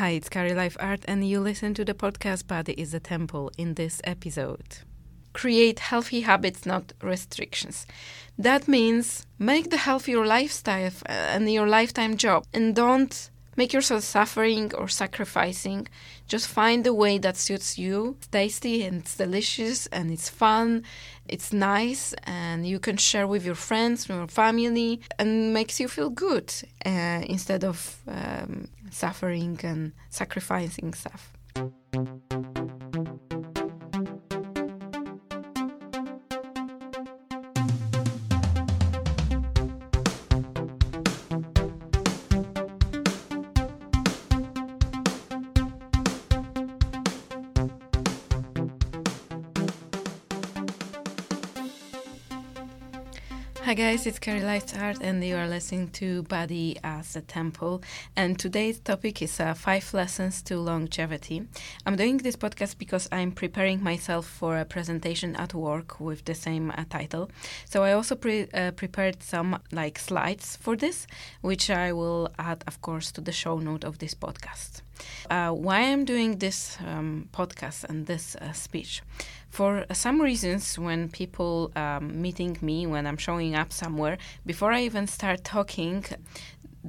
Hi, it's Carrie Life Art, and you listen to the podcast Body is a Temple in this episode. Create healthy habits, not restrictions. That means make the health your lifestyle and your lifetime job, and don't make yourself suffering or sacrificing. Just find the way that suits you. It's tasty and it's delicious and it's fun. It's nice and you can share with your friends, your family, and makes you feel good uh, instead of um, suffering and sacrificing stuff. Hi guys, it's Carrie Art, and you are listening to Body as a Temple. And today's topic is uh, five lessons to longevity. I'm doing this podcast because I'm preparing myself for a presentation at work with the same uh, title. So I also pre- uh, prepared some like slides for this, which I will add, of course, to the show note of this podcast. Uh, why I'm doing this um, podcast and this uh, speech? For some reasons, when people um, meeting me, when I'm showing up somewhere, before I even start talking,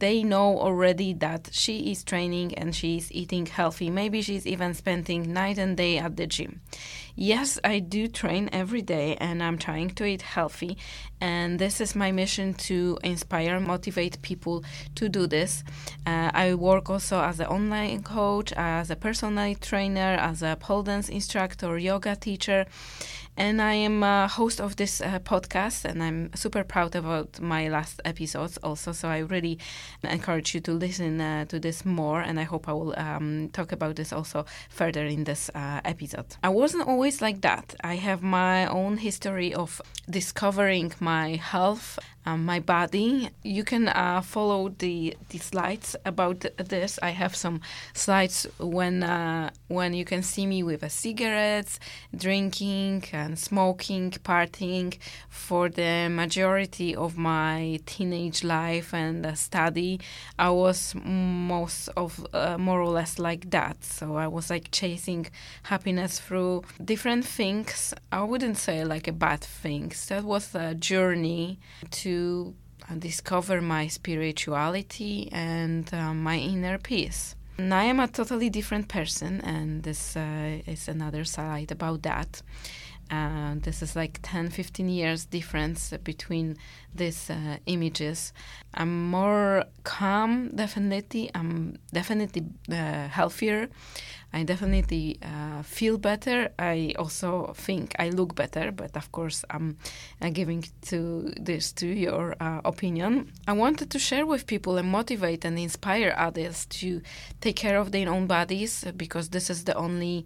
they know already that she is training and she is eating healthy. Maybe she's even spending night and day at the gym. Yes, I do train every day and I'm trying to eat healthy. And this is my mission to inspire, motivate people to do this. Uh, I work also as an online coach, as a personal trainer, as a pole dance instructor, yoga teacher and I am a host of this uh, podcast, and I'm super proud about my last episodes also. So I really encourage you to listen uh, to this more, and I hope I will um, talk about this also further in this uh, episode. I wasn't always like that. I have my own history of discovering my health um, my body. You can uh, follow the the slides about this. I have some slides when uh, when you can see me with a cigarettes, drinking and smoking, partying for the majority of my teenage life and study. I was most of uh, more or less like that. So I was like chasing happiness through different things. I wouldn't say like a bad things. That was a journey to to uh, discover my spirituality and uh, my inner peace. And I am a totally different person, and this uh, is another side about that. This is like 10 15 years difference between these uh, images. I'm more calm definitely. I'm definitely uh, healthier. I definitely uh, feel better. I also think i look better but of course i'm uh, giving to this to your uh, opinion. I wanted to share with people and motivate and inspire others to take care of their own bodies because this is the only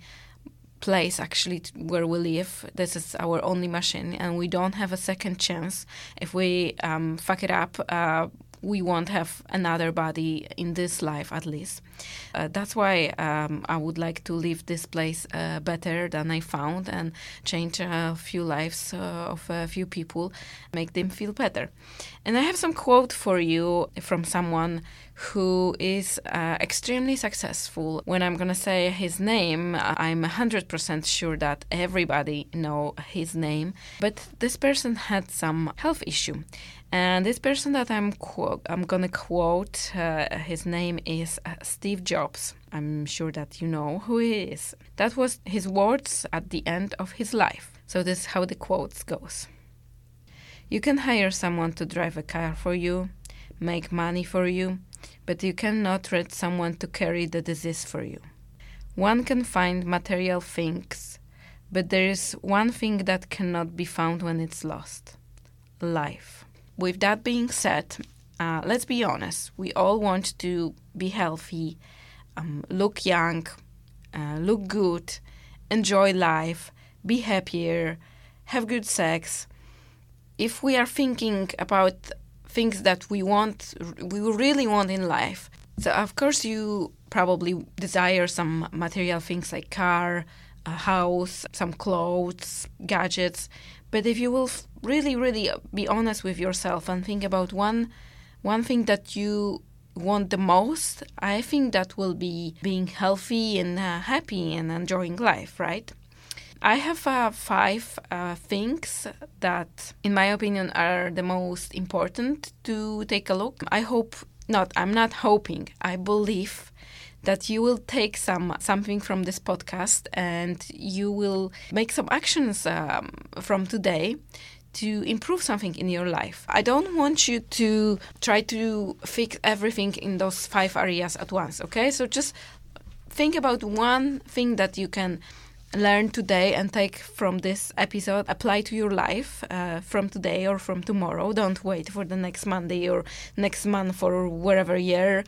place actually where we live. This is our only machine, and we don't have a second chance. If we um, fuck it up, uh, we won't have another body in this life at least. Uh, that's why um, I would like to leave this place uh, better than I found and change a few lives uh, of a few people, make them feel better. And I have some quote for you from someone who is uh, extremely successful. When I'm going to say his name, I'm 100% sure that everybody know his name, but this person had some health issue. And this person that I'm quote, I'm gonna quote, uh, his name is uh, Steve Jobs. I'm sure that you know who he is. That was his words at the end of his life. So this is how the quotes goes. You can hire someone to drive a car for you, make money for you, but you cannot rent someone to carry the disease for you. One can find material things, but there is one thing that cannot be found when it's lost life. With that being said, uh, let's be honest, we all want to be healthy, um, look young, uh, look good, enjoy life, be happier, have good sex. If we are thinking about things that we want, we really want in life. So of course you probably desire some material things like car, a house, some clothes, gadgets. But if you will really, really be honest with yourself and think about one, one thing that you want the most, I think that will be being healthy and uh, happy and enjoying life, right? I have uh, five uh, things that, in my opinion, are the most important to take a look. I hope not. I'm not hoping. I believe that you will take some something from this podcast and you will make some actions um, from today to improve something in your life. I don't want you to try to fix everything in those five areas at once, okay? So just think about one thing that you can learn today and take from this episode, apply to your life uh, from today or from tomorrow. Don't wait for the next Monday or next month or wherever year.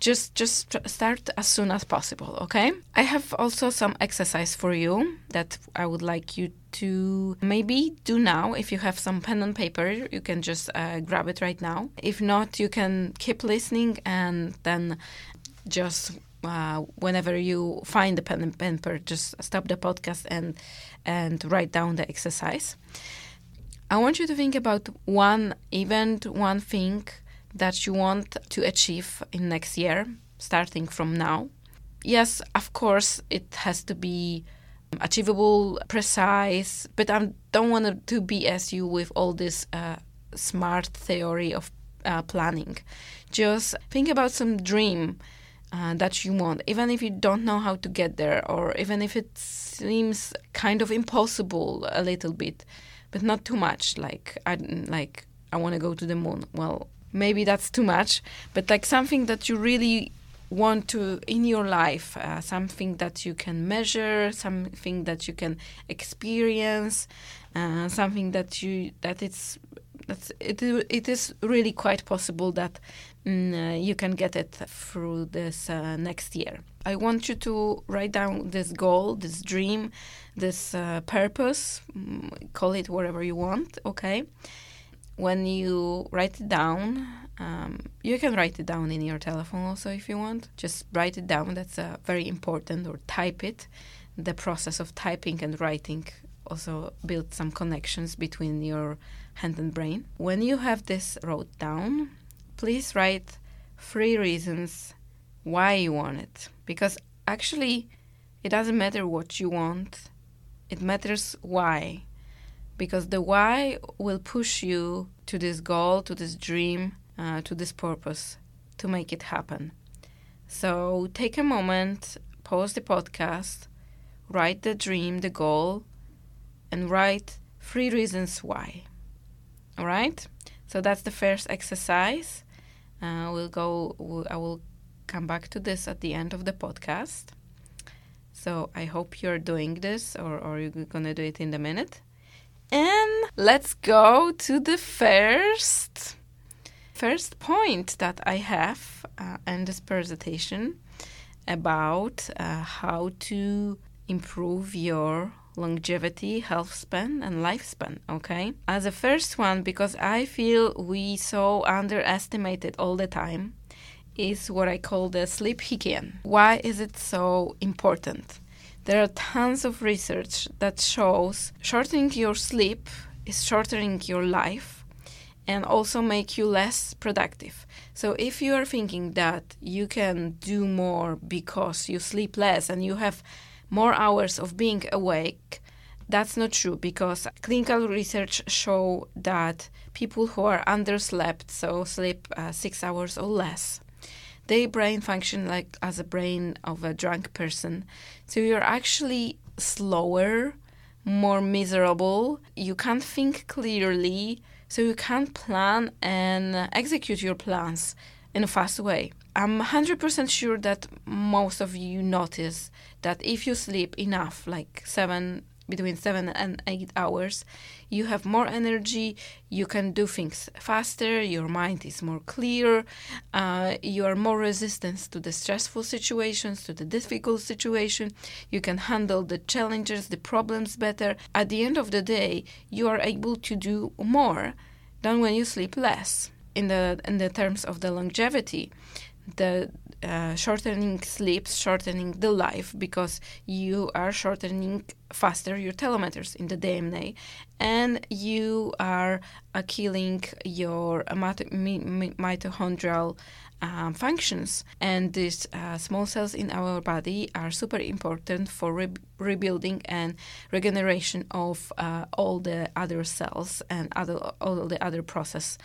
Just just start as soon as possible okay? I have also some exercise for you that i would like you to maybe do now. If you have some pen and paper you can just uh, grab it right now. If not you can keep listening and then just uh, whenever you find the pen and paper just stop the podcast and and write down the exercise i want you to think about one event one thing that you want to achieve in next year, starting from now. Yes, of course, it has to be achievable, precise, but I don't want to BS you with all this uh, smart theory of uh, planning. Just think about some dream uh, that you want, even if you don't know how to get there, or even if it seems kind of impossible a little bit, but not too much. Like I like I want to go to the moon. Well, maybe that's too much, but like something that you really want to in your life, uh, something that you can measure, something that you can experience, uh, something that you that it's that's it. It is really quite possible that mm, uh, you can get it through this uh, next year. I want you to write down this goal, this dream, this uh, purpose. Mm, call it whatever you want. Okay when you write it down, um, you can write it down in your telephone also if you want. Just write it down. That's uh, very important. Or type it. The process of typing and writing also builds some connections between your hand and brain. When you have this wrote down, please write three reasons why you want it. Because actually, it doesn't matter what you want. It matters why because the why will push you to this goal, to this dream, uh, to this purpose to make it happen. So take a moment, pause the podcast, write the dream, the goal, and write three reasons why. All right? So that's the first exercise. Uh, we'll go, I will come back to this at the end of the podcast. So I hope you're doing this or, or you're to do it in a minute. And let's go to the first first point that I have uh, in this presentation about uh, how to improve your longevity, health span, and lifespan. Okay, as a first one, because I feel we so underestimate it all the time, is what I call the sleep hygiene. Why is it so important? There are tons of research that shows shortening your sleep is shortening your life and also make you less productive. So if you are thinking that you can do more because you sleep less and you have more hours of being awake, that's not true because clinical research show that people who are underslept, so sleep uh, 6 hours or less, their brain function like as a brain of a drunk person. So you're actually slower, more miserable. You can't think clearly, so you can't plan and execute your plans in a fast way. I'm 100% sure that most of you notice that if you sleep enough, like seven between seven and eight hours, you have more energy, you can do things faster, your mind is more clear, uh, you are more resistant to the stressful situations, to the difficult situation, you can handle the challenges, the problems better. At the end of the day, you are able to do more than when you sleep less. In the in the terms of the longevity, the uh, shortening sleeps, shortening the life because you are shortening faster your telomeres in the DNA and you are uh, killing your mitochondrial um, functions. And these uh, small cells in our body are super important for re- rebuilding and regeneration of uh, all the other cells and other, all the other process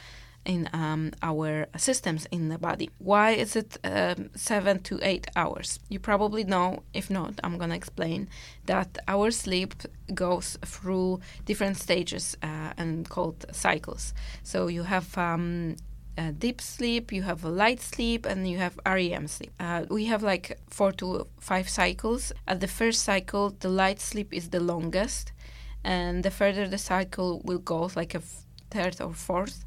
in um, our systems in the body. Why is it um, seven to eight hours? You probably know. If not, I'm gonna explain that our sleep goes through different stages uh, and called cycles. So you have um, deep sleep, you have a light sleep, and you have REM sleep. Uh, we have like four to five cycles. At the first cycle, the light sleep is the longest, and the further the cycle will go, like a third or fourth,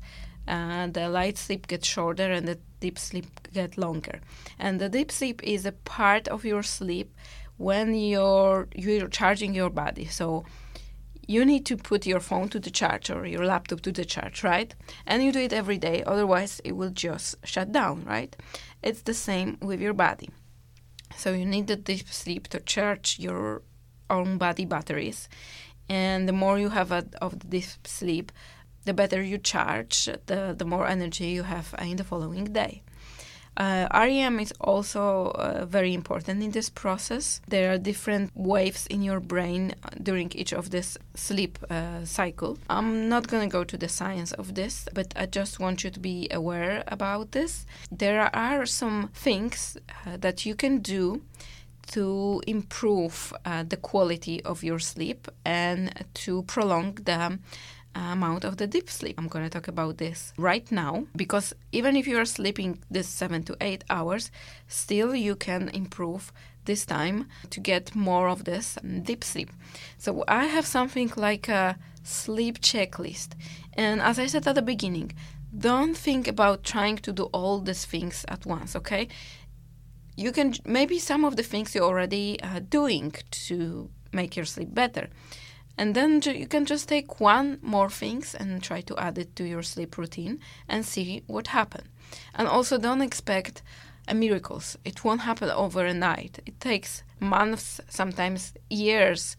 uh, the light sleep gets shorter and the deep sleep get longer. And the deep sleep is a part of your sleep when you're you're charging your body. So you need to put your phone to the charge or your laptop to the charge, right? And you do it every day, otherwise, it will just shut down, right? It's the same with your body. So you need the deep sleep to charge your own body batteries. And the more you have a, of the deep sleep, the better you charge, the, the more energy you have in the following day. Uh, REM is also uh, very important in this process. There are different waves in your brain during each of this sleep uh, cycle. I'm not going to go to the science of this, but I just want you to be aware about this. There are some things uh, that you can do to improve uh, the quality of your sleep and to prolong the amount of the deep sleep. I'm going to talk about this right now because even if you are sleeping this 7 to 8 hours, still you can improve this time to get more of this deep sleep. So I have something like a sleep checklist. And as I said at the beginning, don't think about trying to do all these things at once, okay? You can maybe some of the things you're already uh, doing to make your sleep better and then you can just take one more things and try to add it to your sleep routine and see what happens. And also don't expect miracles. It won't happen overnight. It takes months, sometimes years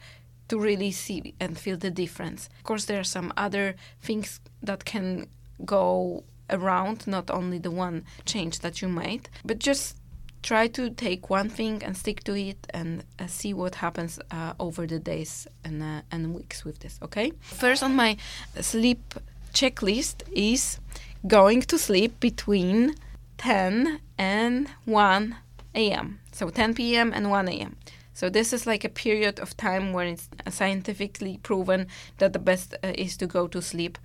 to really see and feel the difference. Of course, there are some other things that can go around, not only the one change that you made, but just try to take one thing and stick to it and uh, see what happens uh, over the days and, uh, and weeks with this okay? First on my sleep checklist is going to sleep between 10 and 1 a.m so 10 p.m and 1 a.m so this is like a period of time where it's scientifically proven that the best uh, is to go to sleep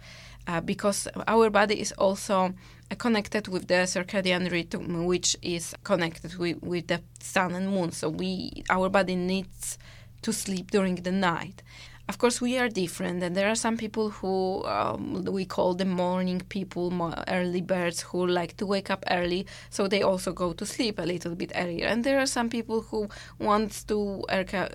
uh, because our body is also connected with the circadian rhythm, which is connected with, with the sun and moon. So we, our body needs to sleep during the night of course we are different and there are some people who um, we call the morning people early birds who like to wake up early so they also go to sleep a little bit earlier. And there are some people who want to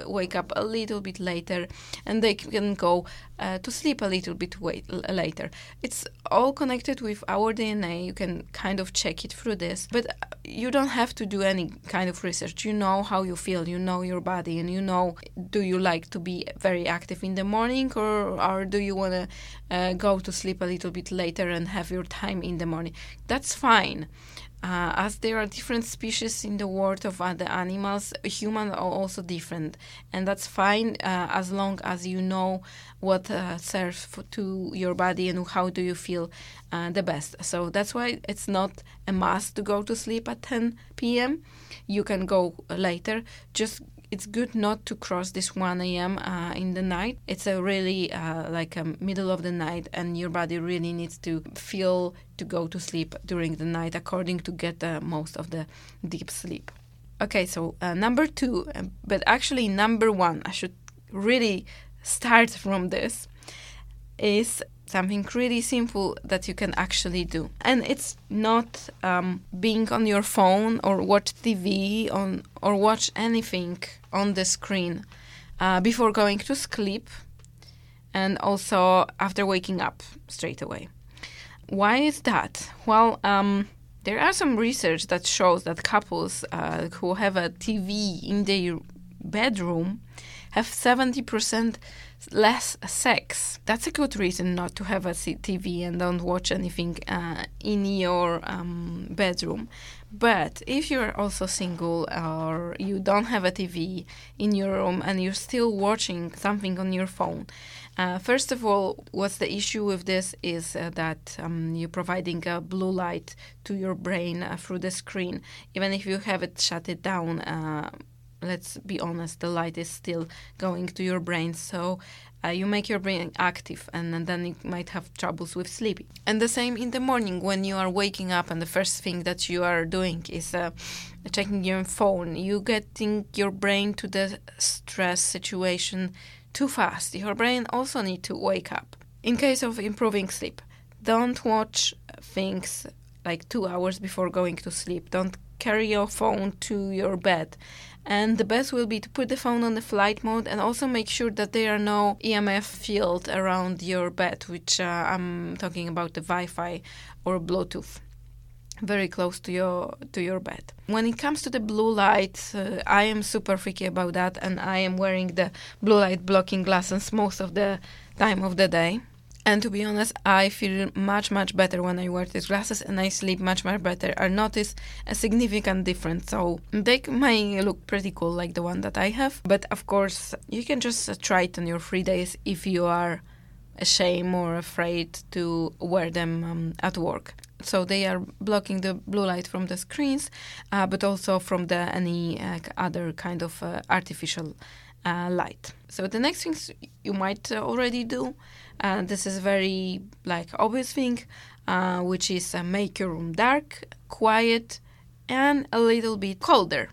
wake up a little bit later and they can go uh, to sleep a little bit wait, later. It's all connected with our dna you can kind of check it through this but you don't have to do any kind of research. You know how you feel you know your body and you know do you like to be very active in the morning, or, or do you want to uh, go to sleep a little bit later and have your time in the morning? That's fine. Uh, as there are different species in the world of other animals, humans are also different, and that's fine uh, as long as you know what uh, serves for, to your body and how do you feel uh, the best. So that's why it's not a must to go to sleep at 10 p.m. You can go later. Just it's good not to cross this 1 a.m. Uh, in the night. It's a really uh, like a middle of the night, and your body really needs to feel to go to sleep during the night, according to get the most of the deep sleep. Okay, so uh, number two, uh, but actually number one, I should really start from this, is something really simple that you can actually do. And it's not um, being on your phone or watch TV on or watch anything on the screen uh, before going to sleep, and also after waking up straight away. Why is that? Well, um, there are some research that shows that couples uh, who have a TV in their bedroom have 70% less sex. That's a good reason not to have a TV and don't watch anything uh, in your um, bedroom. But if you're also single or you don't have a TV in your room and you're still watching something on your phone, uh, first of all, what's the issue with this is uh, that um, you're providing a blue light to your brain uh, through the screen. Even if you have it shut it down, uh, let's be honest, the light is still going to your brain. So uh, you make your brain active and, and, then you might have troubles with sleeping. And the same in the morning when you are waking up and the first thing that you are doing is uh, checking your phone. You getting your brain to the stress situation too fast. Your brain also need to wake up. In case of improving sleep, don't watch things like two hours before going to sleep. Don't carry your phone to your bed and the best will be to put the phone on the flight mode and also make sure that there are no EMF field around your bed, which uh, I'm talking about the Wi-Fi or Bluetooth very close to your to your bed. When it comes to the blue light, uh, I am super freaky about that, and I am wearing the blue light blocking glasses most of the time of the day. And to be honest, I feel much, much better when I wear these glasses and I sleep much, much better. I notice a significant difference. So they may look pretty cool like the one that I have. But of course, you can just try it on your free days if you are ashamed or afraid to wear them um, at work. So they are blocking the blue light from the screens, uh, but also from the any uh, other kind of uh, artificial uh, light. So the next things you might uh, already do, uh, this is very like obvious thing, uh, which is uh, make your room dark, quiet, and a little bit colder.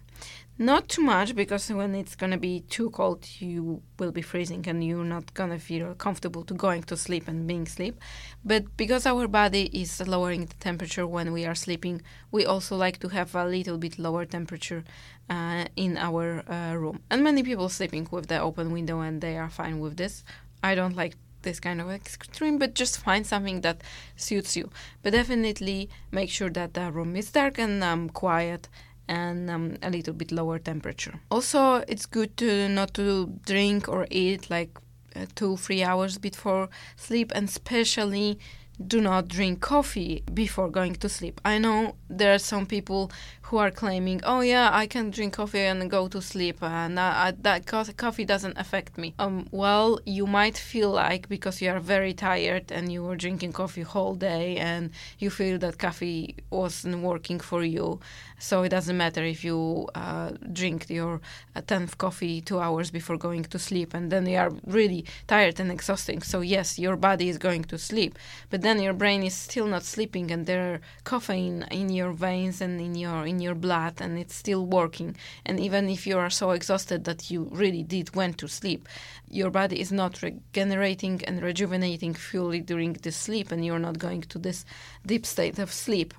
Not too much because when it's gonna be too cold, you will be freezing and you're not gonna feel comfortable to going to sleep and being sleep. But because our body is lowering the temperature when we are sleeping, we also like to have a little bit lower temperature uh, in our uh, room. And many people sleeping with the open window and they are fine with this. I don't like this kind of extreme, but just find something that suits you. But definitely make sure that the room is dark and um, quiet and um, a little bit lower temperature. Also, it's good to not to drink or eat like uh, two three hours before sleep, and especially do not drink coffee before going to sleep. I know there are some people who are claiming, "Oh yeah, I can drink coffee and go to sleep, and uh, that coffee doesn't affect me." Um, well, you might feel like because you are very tired and you were drinking coffee whole day and you feel that coffee wasn't working for you, so it doesn't matter if you uh, drink your uh, tenth coffee two hours before going to sleep, and then you are really tired and exhausting. So yes, your body is going to sleep, but then your brain is still not sleeping, and there are caffeine in your veins and in your in your blood, and it's still working. And even if you are so exhausted that you really did went to sleep, your body is not regenerating and rejuvenating fully during the sleep, and you're not going to this deep state of sleep.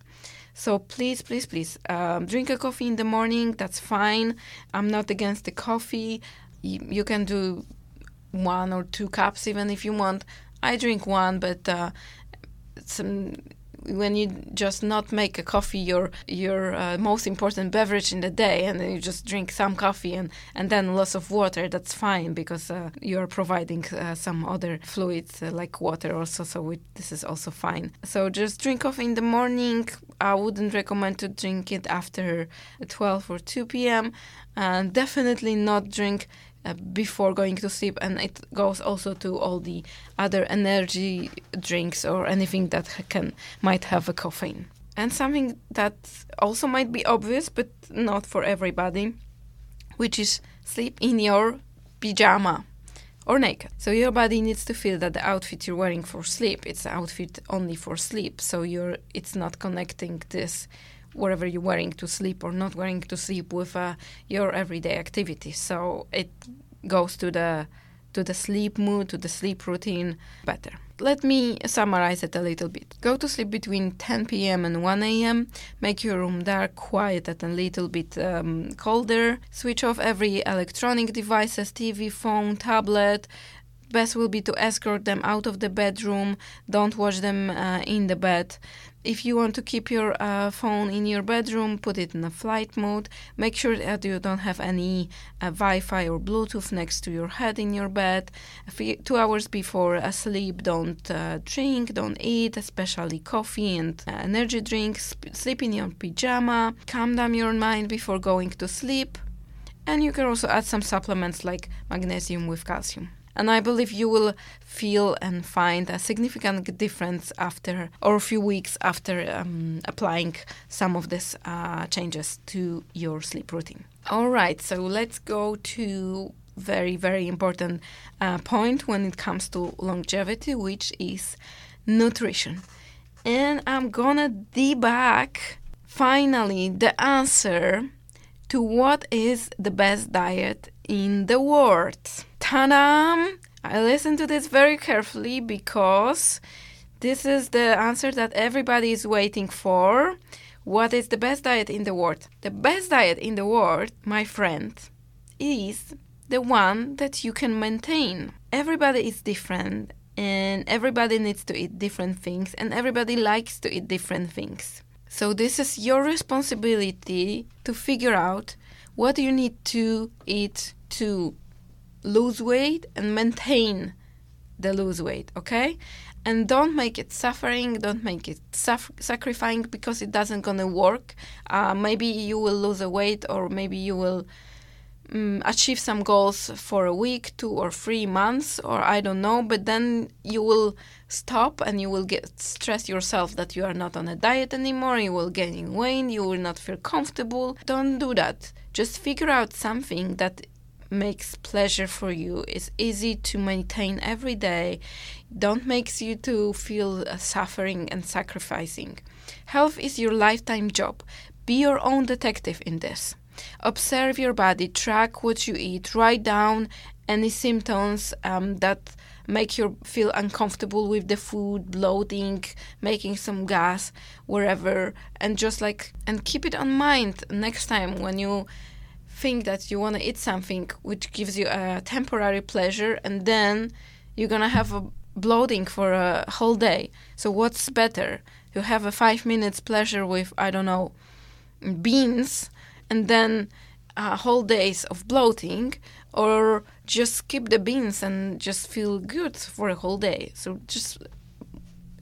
So please, please, please um, drink a coffee in the morning. That's fine. I'm not against the coffee. You, you, can do one or two cups even if you want. I drink one, but uh, some when you just not make a coffee your your uh, most important beverage in the day and you just drink some coffee and and then lots of water that's fine because uh, you're providing uh, some other fluids uh, like water also so we, this is also fine. So just drink coffee in the morning. I wouldn't recommend to drink it after 12 or 2 p.m and definitely not drink uh, before going to sleep and it goes also to all the other energy drinks or anything that can might have a caffeine. And something that also might be obvious but not for everybody which is sleep in your pajama or naked. So your body needs to feel that the outfit you're wearing for sleep it's an outfit only for sleep. So you're it's not connecting this whatever you're wearing to sleep or not wearing to sleep with uh, your everyday activities. So it goes to the to the sleep mood, to the sleep routine better. Let me summarize it a little bit. Go to sleep between 10 p.m. and 1 a.m. Make your room dark, quiet, and a little bit um, colder. Switch off every electronic devices, TV, phone, tablet, best will be to escort them out of the bedroom. Don't watch them uh, in the bed. If you want to keep your uh, phone in your bedroom, put it in a flight mode. Make sure that you don't have any uh, Wi Fi or Bluetooth next to your head in your bed. two hours before sleep, don't uh, drink, don't eat, especially coffee and uh, energy drinks. Sleep in your pajama. Calm down your mind before going to sleep. And you can also add some supplements like magnesium with calcium and I believe you will feel and find a significant difference after or a few weeks after um, applying some of these uh, changes to your sleep routine. All right, so let's go to very very important uh, point when it comes to longevity, which is nutrition, and I'm gonna debug finally the answer to what is the best diet in the world. Ta-da! I listened to this very carefully because this is the answer that everybody is waiting for. What is the best diet in the world? The best diet in the world, my friend, is the one that you can maintain. Everybody is different and everybody needs to eat different things and everybody likes to eat different things. So this is your responsibility to figure out what you need to eat to lose weight and maintain the lose weight, okay? And don't make it suffering, don't make it suf- sacrificing because it doesn't gonna work. Uh, maybe you will lose a weight or maybe you will um, achieve some goals for a week, two or three months, or I don't know, but then you will stop and you will get stress yourself that you are not on a diet anymore, you will gain weight, you will not feel comfortable. Don't do that. Just figure out something that makes pleasure for you. Is easy to maintain every day. Don't makes you to feel uh, suffering and sacrificing. Health is your lifetime job. Be your own detective in this. Observe your body track what you eat write down any symptoms um, that make you feel uncomfortable with the food bloating making some gas wherever and just like and keep it on mind next time when you think that you want to eat something which gives you a temporary pleasure and then you're going to have a bloating for a whole day. So what's better? You have a 5 minutes pleasure with I don't know beans and then a whole days of bloating or just skip the beans and just feel good for a whole day. So just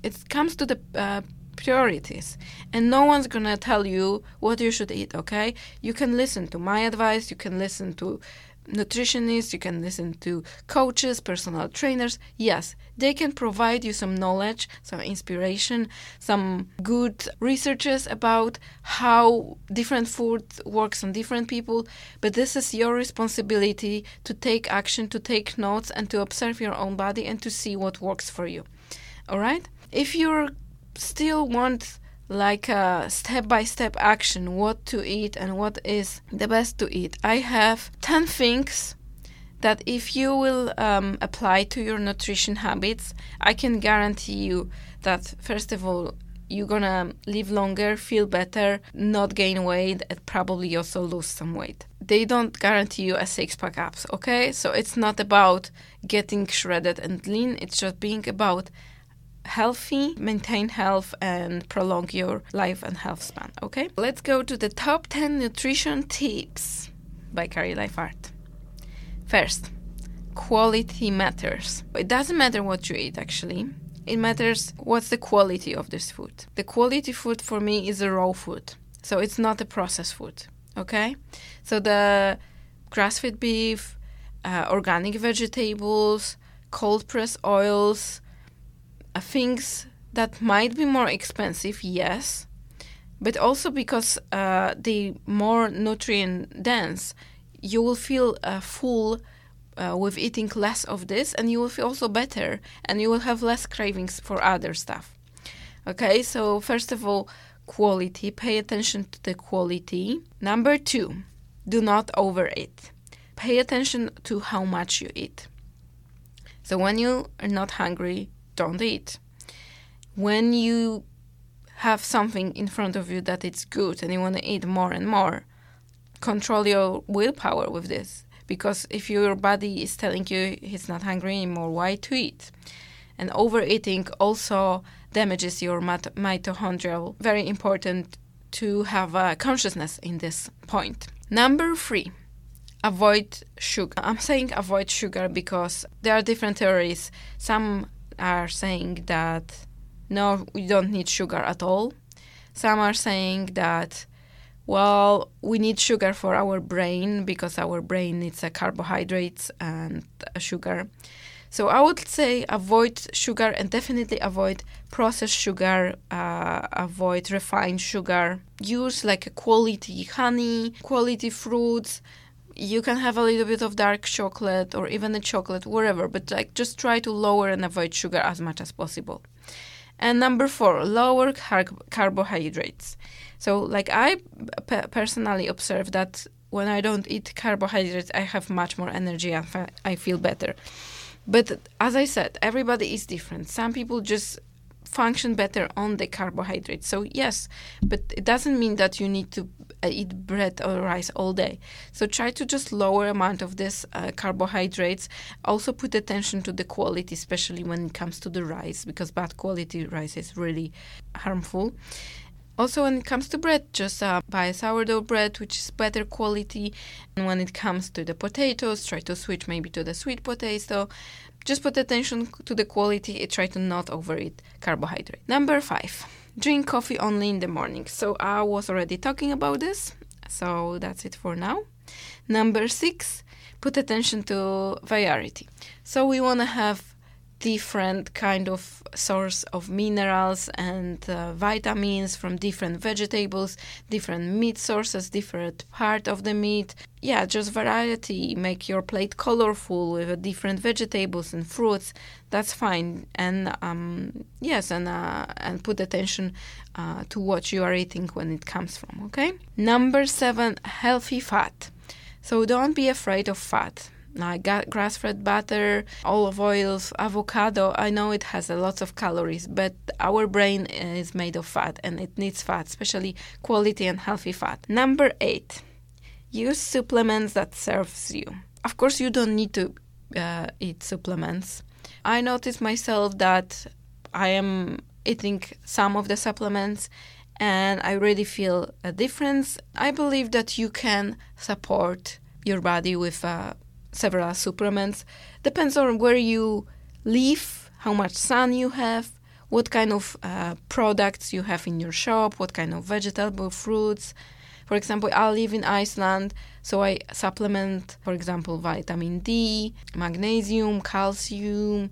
it comes to the uh, priorities. And no one's gonna tell you what you should eat okay? You can listen to my advice you can listen to nutritionists you can listen to coaches personal trainers. Yes they can provide you some knowledge some inspiration some good researches about how different food works on different people. But this is your responsibility to take action to take notes and to observe your own body and to see what works for you. All right? If you're still want like a step by step action what to eat and what is the best to eat. I have 10 things that if you will um, apply to your nutrition habits i can guarantee you that first of all you're gonna live longer feel better not gain weight and probably also lose some weight. They don't guarantee you a six pack abs okay? So it's not about getting shredded and lean it's just being about healthy, maintain health, and prolong your life and health span. Okay, let's go to the top 10 nutrition tips by Carrie Lifeart. First, quality matters. It doesn't matter what you eat actually. It matters what's the quality of this food. The quality food for me is a raw food. So it's not a processed food. Okay? So the grass fed beef, uh, organic vegetables, cold pressed oils, things that might be more expensive, yes, but also because uh, they more nutrient dense, you will feel uh, full uh, with eating less of this, and you will feel also better, and you will have less cravings for other stuff. Okay, so first of all, quality. Pay attention to the quality. Number two, do not overeat. Pay attention to how much you eat. So when you are not hungry, don't eat. When you have something in front of you that it's good and you want to eat more and more, control your willpower with this because if your body is telling you it's not hungry anymore, why to eat? And overeating also damages your mitochondria. Very important to have a consciousness in this point. Number three, avoid sugar. I'm saying avoid sugar because there are different theories. Some are saying that no, we don't need sugar at all. Some are saying that well, we need sugar for our brain because our brain needs uh, carbohydrates and sugar. So I would say avoid sugar and definitely avoid processed sugar, uh, avoid refined sugar. Use like a quality honey, quality fruits. You can have a little bit of dark chocolate or even a chocolate, whatever, but like just try to lower and avoid sugar as much as possible. And number four, lower car- carbohydrates. So, like I personally observe that when I don't eat carbohydrates, I have much more energy and I feel better. But as I said, everybody is different. Some people just function better on the carbohydrates. So yes, but it doesn't mean that you need to uh, eat bread or rice all day. So try to just lower amount of this uh, carbohydrates. Also put attention to the quality, especially when it comes to the rice, because bad quality rice is really harmful. Also, when it comes to bread, just uh, buy sourdough bread, which is better quality. And when it comes to the potatoes, try to switch maybe to the sweet potato. Just put attention to the quality. And try to not overeat carbohydrate. Number five, drink coffee only in the morning. So I was already talking about this. So that's it for now. Number six, put attention to variety. So we want to have different kind of source of minerals and uh, vitamins from different vegetables different meat sources different part of the meat. Yeah just variety. Make your plate colorful with different vegetables and fruits. That's fine. And um, yes and uh, and put attention uh, to what you are eating when it comes from okay? Number seven healthy fat. So don't be afraid of fat like grass-fed butter, olive oils, avocado. I know it has a lot of calories, but our brain is made of fat and it needs fat, especially quality and healthy fat. Number eight, use supplements that serves you. Of course, you don't need to uh, eat supplements. I notice myself that I am eating some of the supplements and I really feel a difference. I believe that you can support your body with uh, several supplements. Depends on where you live, how much sun you have, what kind of uh, products you have in your shop, what kind of vegetable fruits. For example, I live in Iceland, so I supplement, for example, vitamin D, magnesium, calcium,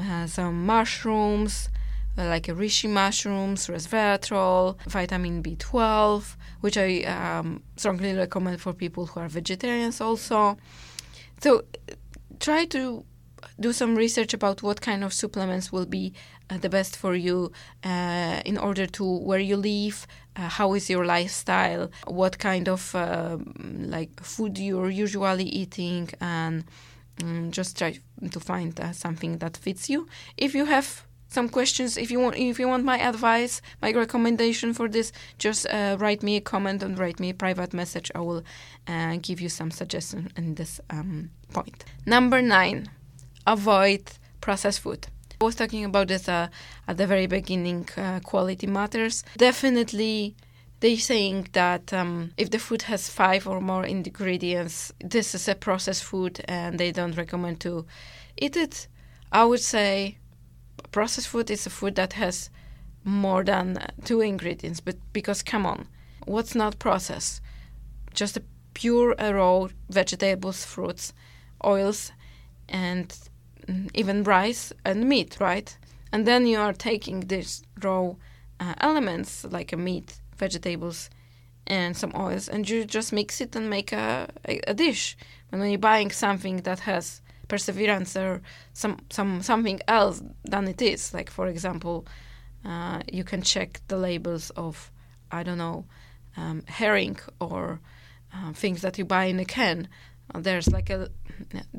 uh, some mushrooms, uh, like reishi mushrooms, resveratrol, vitamin B12, which I um, strongly recommend for people who are vegetarians also. So try to do some research about what kind of supplements will be uh, the best for you uh, in order to where you live uh, how is your lifestyle what kind of um, like food you're usually eating and um, just try to find uh, something that fits you. If you have some questions. If you want if you want my advice my recommendation for this just uh, write me a comment and write me a private message. I will uh, give you some suggestions in this um, point. Number nine avoid processed food. I was talking about this uh, at the very beginning uh, quality matters. Definitely they saying that um, if the food has five or more ingredients this is a processed food and they don't recommend to eat it. I would say processed food is a food that has more than uh, two ingredients. But because come on, what's not processed? Just a pure uh, raw vegetables, fruits, oils, and mm, even rice and meat, right? And then you are taking these raw uh, elements like a meat, vegetables, and some oils, and you just mix it and make a, a, a dish. And when you're buying something that has perseverance or some some something else than it is. Like for example, uh, you can check the labels of I don't know um, herring or uh, things that you buy in a can. Uh, there's like a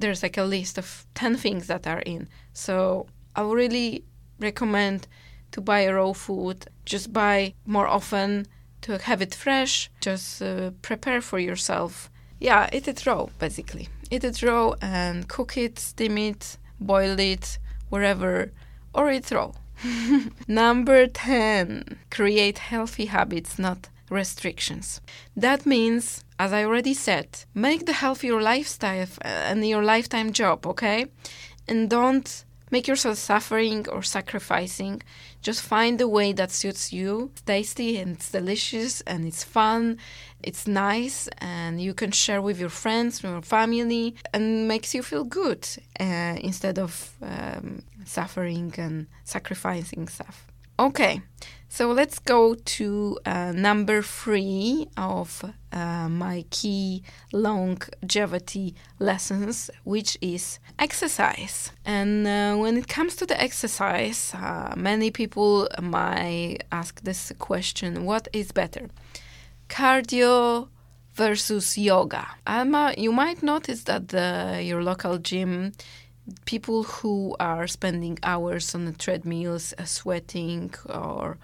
there's like a list of ten things that are in. So I would really recommend to buy raw food. Just buy more often to have it fresh. Just uh, prepare for yourself Yeah, eat it raw, basically. Eat it raw and cook it, steam it, boil it, wherever, or eat raw. Number 10, create healthy habits, not restrictions. That means, as I already said, make the health your lifestyle uh, and your lifetime job, okay? And don't make yourself suffering or sacrificing. Just find the way that suits you. It's tasty and it's delicious and it's fun. It's nice and you can share with your friends, with your family, and makes you feel good uh, instead of um, suffering and sacrificing stuff. Okay, so let's go to uh, number three of uh, my key longevity lessons, which is exercise. And uh, when it comes to the exercise, uh, many people might ask this question what is better, cardio versus yoga? Alma, you might notice that the, your local gym people who are spending hours on the treadmills, uh, sweating or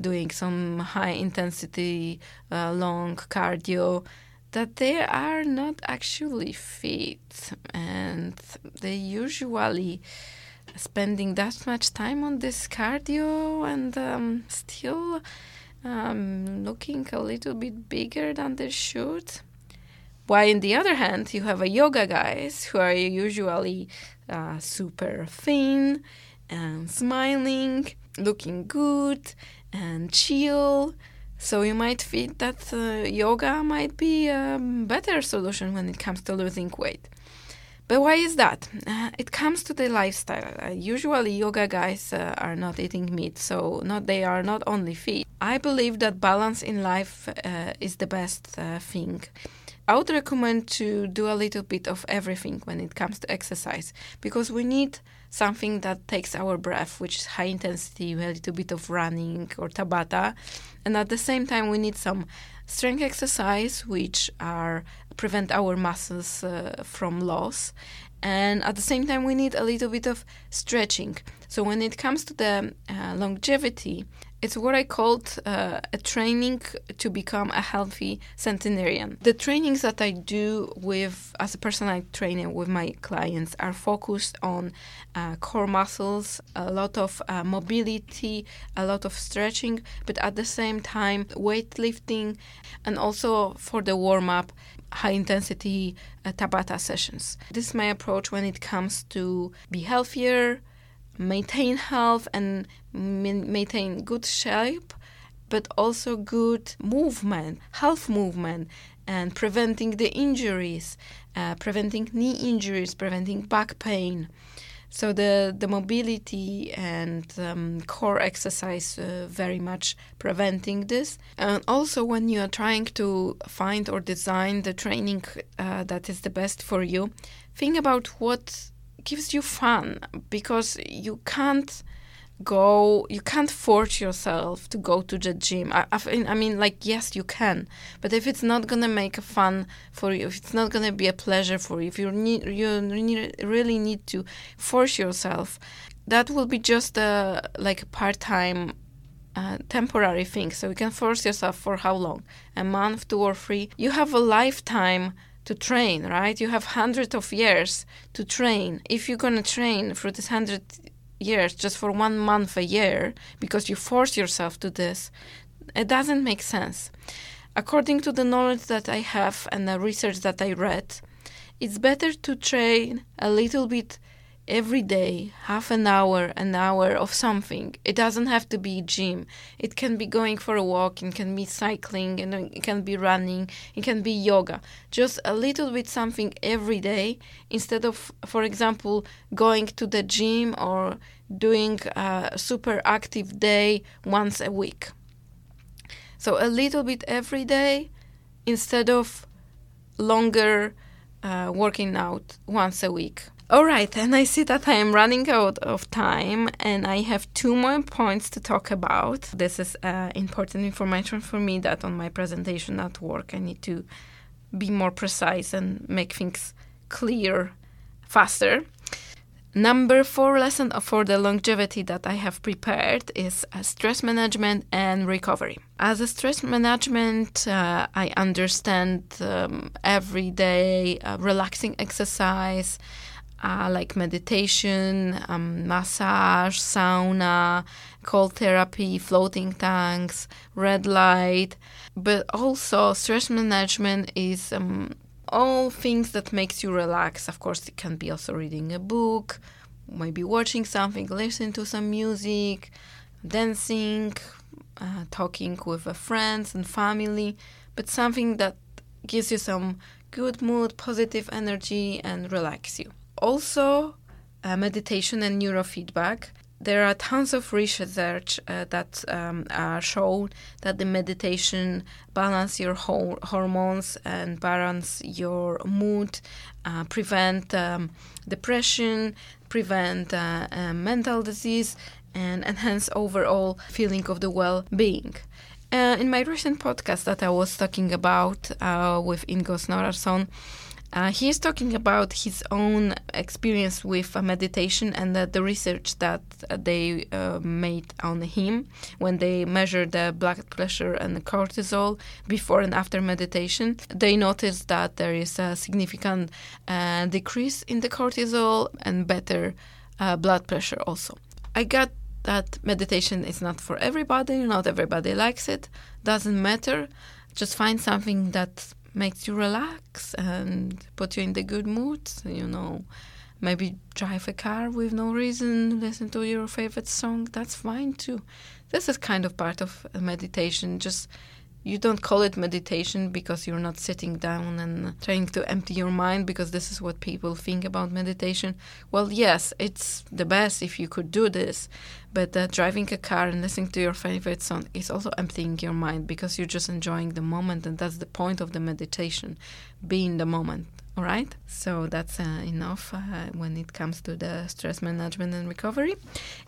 doing some high intensity, uh, long cardio, that they are not actually fit and they usually spending that much time on this cardio and um, still um, looking a little bit bigger than they should. While in the other hand, you have a yoga guys who are usually uh, super thin and smiling, looking good and chill. So you might feel that uh, yoga might be a better solution when it comes to losing weight. But why is that? Uh, it comes to the lifestyle. Uh, usually, yoga guys uh, are not eating meat, so not they are not only fit. I believe that balance in life uh, is the best uh, thing. I would recommend to do a little bit of everything when it comes to exercise because we need something that takes our breath, which is high intensity, a little bit of running or tabata, and at the same time we need some strength exercise, which are prevent our muscles uh, from loss, and at the same time we need a little bit of stretching. So when it comes to the uh, longevity, it's what I called uh, a training to become a healthy centenarian. The trainings that I do with as a personal trainer with my clients are focused on uh, core muscles, a lot of uh, mobility, a lot of stretching, but at the same time weightlifting, and also for the warm up, high intensity uh, Tabata sessions. This is my approach when it comes to be healthier maintain health and maintain good shape, but also good movement, health movement, and preventing the injuries, uh, preventing knee injuries, preventing back pain. So the the mobility and um, core exercise uh, very much preventing this. And also when you are trying to find or design the training uh, that is the best for you, think about what gives you fun because you can't go you can't force yourself to go to the gym. I, I, mean like yes you can but if it's not gonna make fun for you if it's not gonna be a pleasure for you if you need you really need to force yourself that will be just a like a part-time uh, temporary thing. So you can force yourself for how long? A month two or three? You have a lifetime to train, right? You have hundreds of years to train. If you're gonna train for this hundred years just for one month a year because you force yourself to this, it doesn't make sense. According to the knowledge that I have and the research that I read, it's better to train a little bit every day, half an hour, an hour of something. It doesn't have to be gym. It can be going for a walk, it can be cycling, and it can be running, it can be yoga. Just a little bit something every day instead of, for example, going to the gym or doing a super active day once a week. So a little bit every day instead of longer uh, working out once a week. All right, and I see that I am running out of time, and I have two more points to talk about. This is uh, important information for me that on my presentation at work, I need to be more precise and make things clear faster. Number four lesson for the longevity that I have prepared is uh, stress management and recovery. As a stress management, uh, I understand um, everyday uh, relaxing exercise uh, like meditation, um, massage, sauna, cold therapy, floating tanks, red light, but also stress management is um, all things that makes you relax. Of course, it can be also reading a book, maybe watching something, listening to some music, dancing, uh, talking with friends and family, but something that gives you some good mood, positive energy, and relax you. Also, uh, meditation and neurofeedback there are tons of research uh, that um, show that the meditation balance your ho- hormones and balance your mood, uh, prevent um, depression, prevent uh, uh, mental disease, and enhance overall feeling of the well-being. Uh, in my recent podcast that I was talking about with Ingo Snorarsson, uh, he is talking about his own experience with uh, meditation and uh, the research that uh, they uh, made on him when they measured the blood pressure and cortisol before and after meditation. They noticed that there is a significant uh, decrease in the cortisol and better blood pressure also. I got that meditation is not for everybody, not everybody likes it, doesn't matter. Just find something that makes you relax and put you in the good mood. You know, maybe drive a car with no reason, listen to your favorite song. That's fine too. This is kind of part of meditation. Just you don't call it meditation because you're not sitting down and trying to empty your mind because this is what people think about meditation. Well, yes, it's the best if you could do this, but uh, driving a car and listening to your favorite song is also emptying your mind because you're just enjoying the moment, and that's the point of the meditation be in the moment. All right, so that's uh, enough uh, when it comes to the stress management and recovery.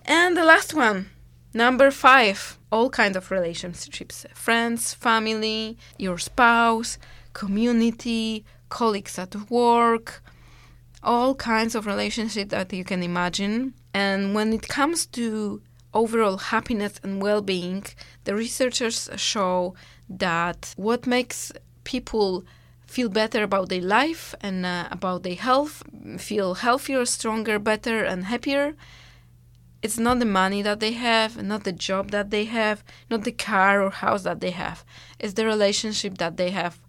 And the last one Number five, all kind of relationships friends, family, your spouse, community, colleagues at work, all kinds of relationships that you can imagine. And when it comes to overall happiness and well being, the researchers show that what makes people feel better about their life and uh, about their health, feel healthier, stronger, better, and happier it's not the money that they have, not the job that they have, not the car or house that they have. It's the relationship that they have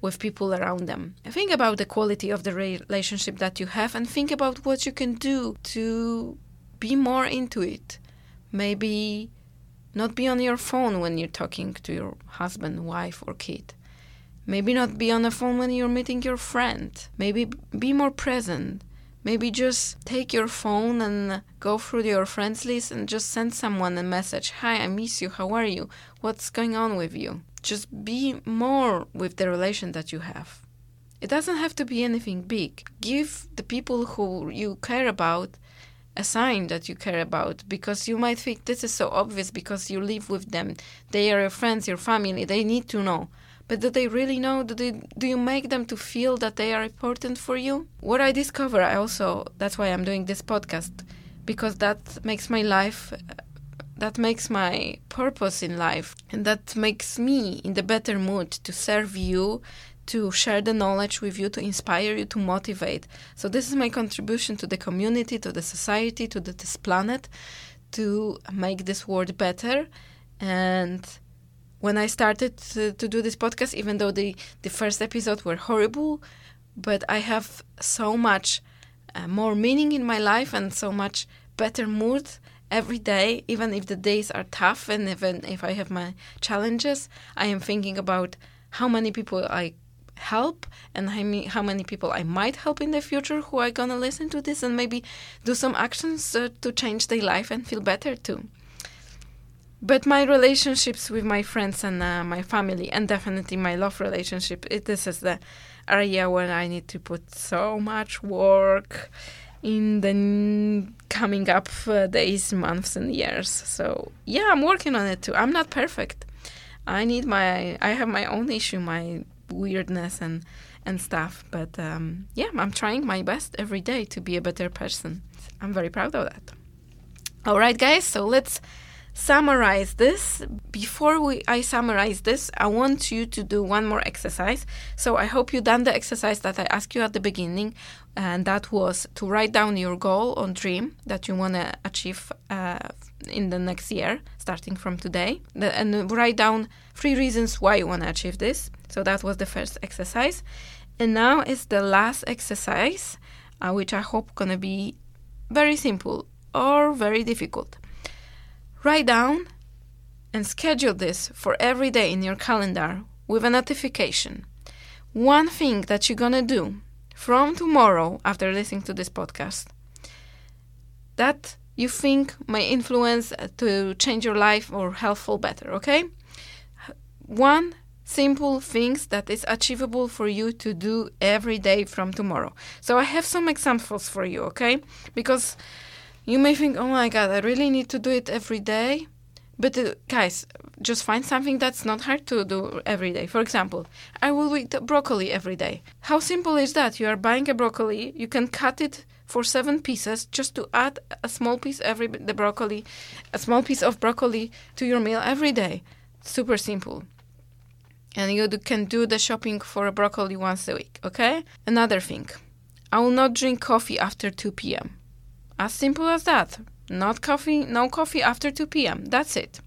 with people around them. Think about the quality of the relationship that you have and think about what you can do to be more into it. Maybe not be on your phone when you're talking to your husband, wife, or kid. Maybe not be on the phone when you're meeting your friend. Maybe be more present. Maybe just take your phone and go through your friends list and just send someone a message Hi, I miss you. How are you? What's going on with you? Just be more with the relation that you have. It doesn't have to be anything big. Give the people who you care about a sign that you care about because you might think this is so obvious because you live with them. They are your friends, your family. They need to know. But do they really know? Do they do you make them to feel that they are important for you? What I discover, I also that's why I'm doing this podcast because that makes my life that makes my purpose in life and that makes me in the better mood to serve you to share the knowledge with you to inspire you to motivate. So this is my contribution to the community to the society to the, this planet to make this world better. And when I started to, to, do this podcast, even though the, the first episode were horrible, but I have so much uh, more meaning in my life and so much better mood every day, even if the days are tough and even if I have my challenges, I am thinking about how many people I help and how many people I might help in the future who are gonna listen to this and maybe do some actions uh, to change their life and feel better too. But my relationships with my friends and uh, my family and definitely my love relationship it, this is the area where i need to put so much work in the coming up uh, days months and years so yeah i'm working on it too i'm not perfect i need my i have my own issue my weirdness and and stuff. But um, yeah, I'm trying my best every day to be a better person. I'm very proud of that. All right, guys, so let's summarize this. Before we I summarize this, I want you to do one more exercise. So I hope you done the exercise that I asked you at the beginning, and that was to write down your goal or dream that you want to achieve uh, in the next year, starting from today, the, and write down three reasons why you want to achieve this. So that was the first exercise, and now is the last exercise, uh, which I hope gonna be very simple or very difficult. Write down and schedule this for every day in your calendar with a notification. One thing that you're gonna do from tomorrow after listening to this podcast that you think may influence uh, to change your life or helpful better, okay? One simple things that is achievable for you to do every day from tomorrow. So I have some examples for you, okay? Because you may think, oh my god, I really need to do it every day. But uh, guys, just find something that's not hard to do every day. For example, I will eat broccoli every day. How simple is that? You are buying a broccoli, you can cut it for seven pieces just to add a small piece every the broccoli, a small piece of broccoli to your meal every day. Super simple. And you can do the shopping for a broccoli once a week, okay? Another thing. I will not drink coffee after 2 p.m. As simple as that. Not coffee, no coffee after 2 p.m. That's it.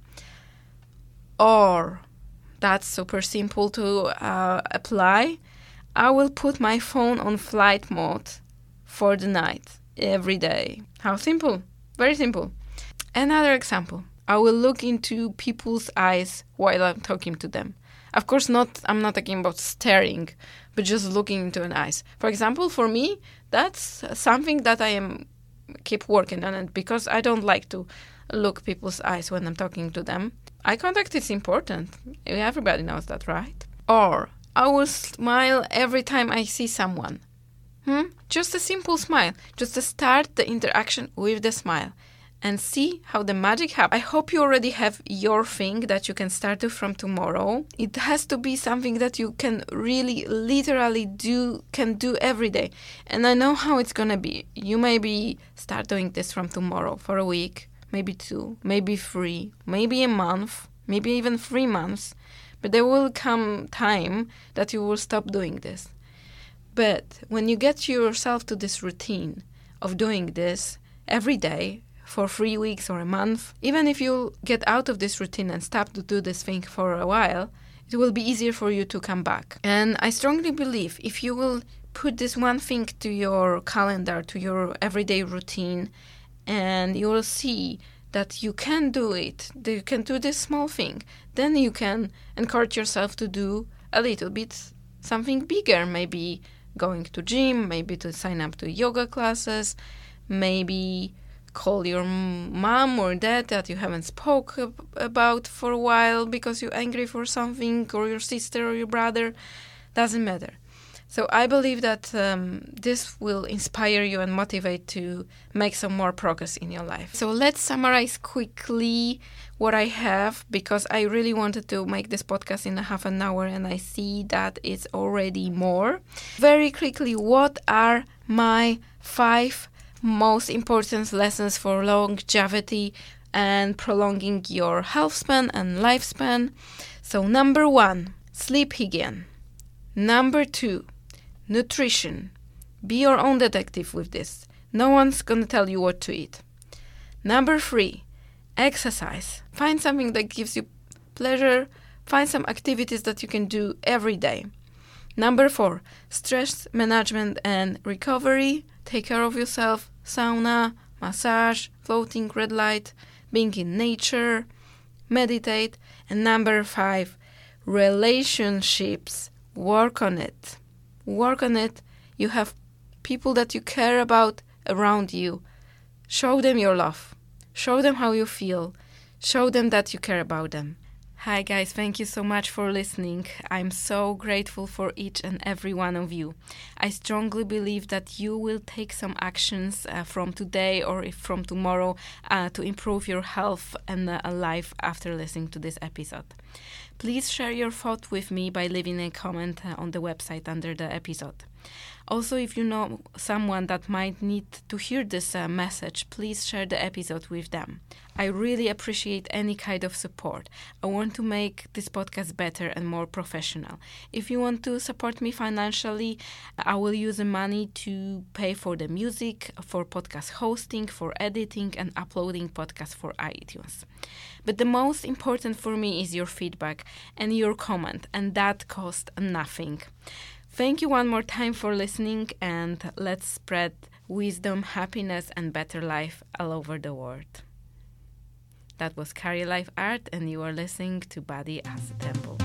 Or, that's super simple to uh, apply. I will put my phone on flight mode for the night every day. How simple? Very simple. Another example. I will look into people's eyes while I'm talking to them. Of course, not. I'm not talking about staring, but just looking into an eyes. For example, for me, that's something that I am keep working on it because I don't like to look people's eyes when I'm talking to them. Eye contact is important. Everybody knows that, right? Or I will smile every time I see someone. Hmm? Just a simple smile. Just to start the interaction with the smile and see how the magic happens. I hope you already have your thing that you can start to from tomorrow. It has to be something that you can really literally do can do every day. And I know how it's to be. You maybe start doing this from tomorrow for a week, maybe two, maybe three, maybe a month, maybe even 3 months. But there will come time that you will stop doing this. But when you get yourself to this routine of doing this every day, for three weeks or a month, even if you get out of this routine and stop to do this thing for a while, it will be easier for you to come back. And I strongly believe if you will put this one thing to your calendar, to your everyday routine, and you will see that you can do it, that you can do this small thing, then you can encourage yourself to do a little bit something bigger, maybe going to gym, maybe to sign up to yoga classes, maybe call your mom or dad that you haven't spoke about for a while because you're angry for something or your sister or your brother doesn't matter. So i believe that um, this will inspire you and motivate to make some more progress in your life. So let's summarize quickly what i have because i really wanted to make this podcast in a half an hour and i see that it's already more. Very quickly what are my five most important lessons for longevity and prolonging your health span and lifespan. So, number one, sleep hygiene. Number two, nutrition. Be your own detective with this. No one's gonna tell you what to eat. Number three, exercise. Find something that gives you pleasure. Find some activities that you can do every day. Number four, stress management and recovery. Take care of yourself sauna, massage, floating red light, being in nature, meditate. And number five, relationships. Work on it. Work on it. You have people that you care about around you. Show them your love. Show them how you feel. Show them that you care about them. Hi, guys, thank you so much for listening. I'm so grateful for each and every one of you. I strongly believe that you will take some actions uh, from today or from tomorrow uh, to improve your health and uh, life after listening to this episode. Please share your thought with me by leaving a comment uh, on the website under the episode. Also, if you know someone that might need to hear this uh, message, please share the episode with them. I really appreciate any kind of support. I want to make this podcast better and more professional. If you want to support me financially, I will use the money to pay for the music, for podcast hosting, for editing, and uploading podcasts for iTunes. But the most important for me is your feedback and your comment, and that costs nothing. Thank you one more time for listening, and let's spread wisdom, happiness, and better life all over the world. That was Carrie Life Art, and you are listening to Body as a Temple.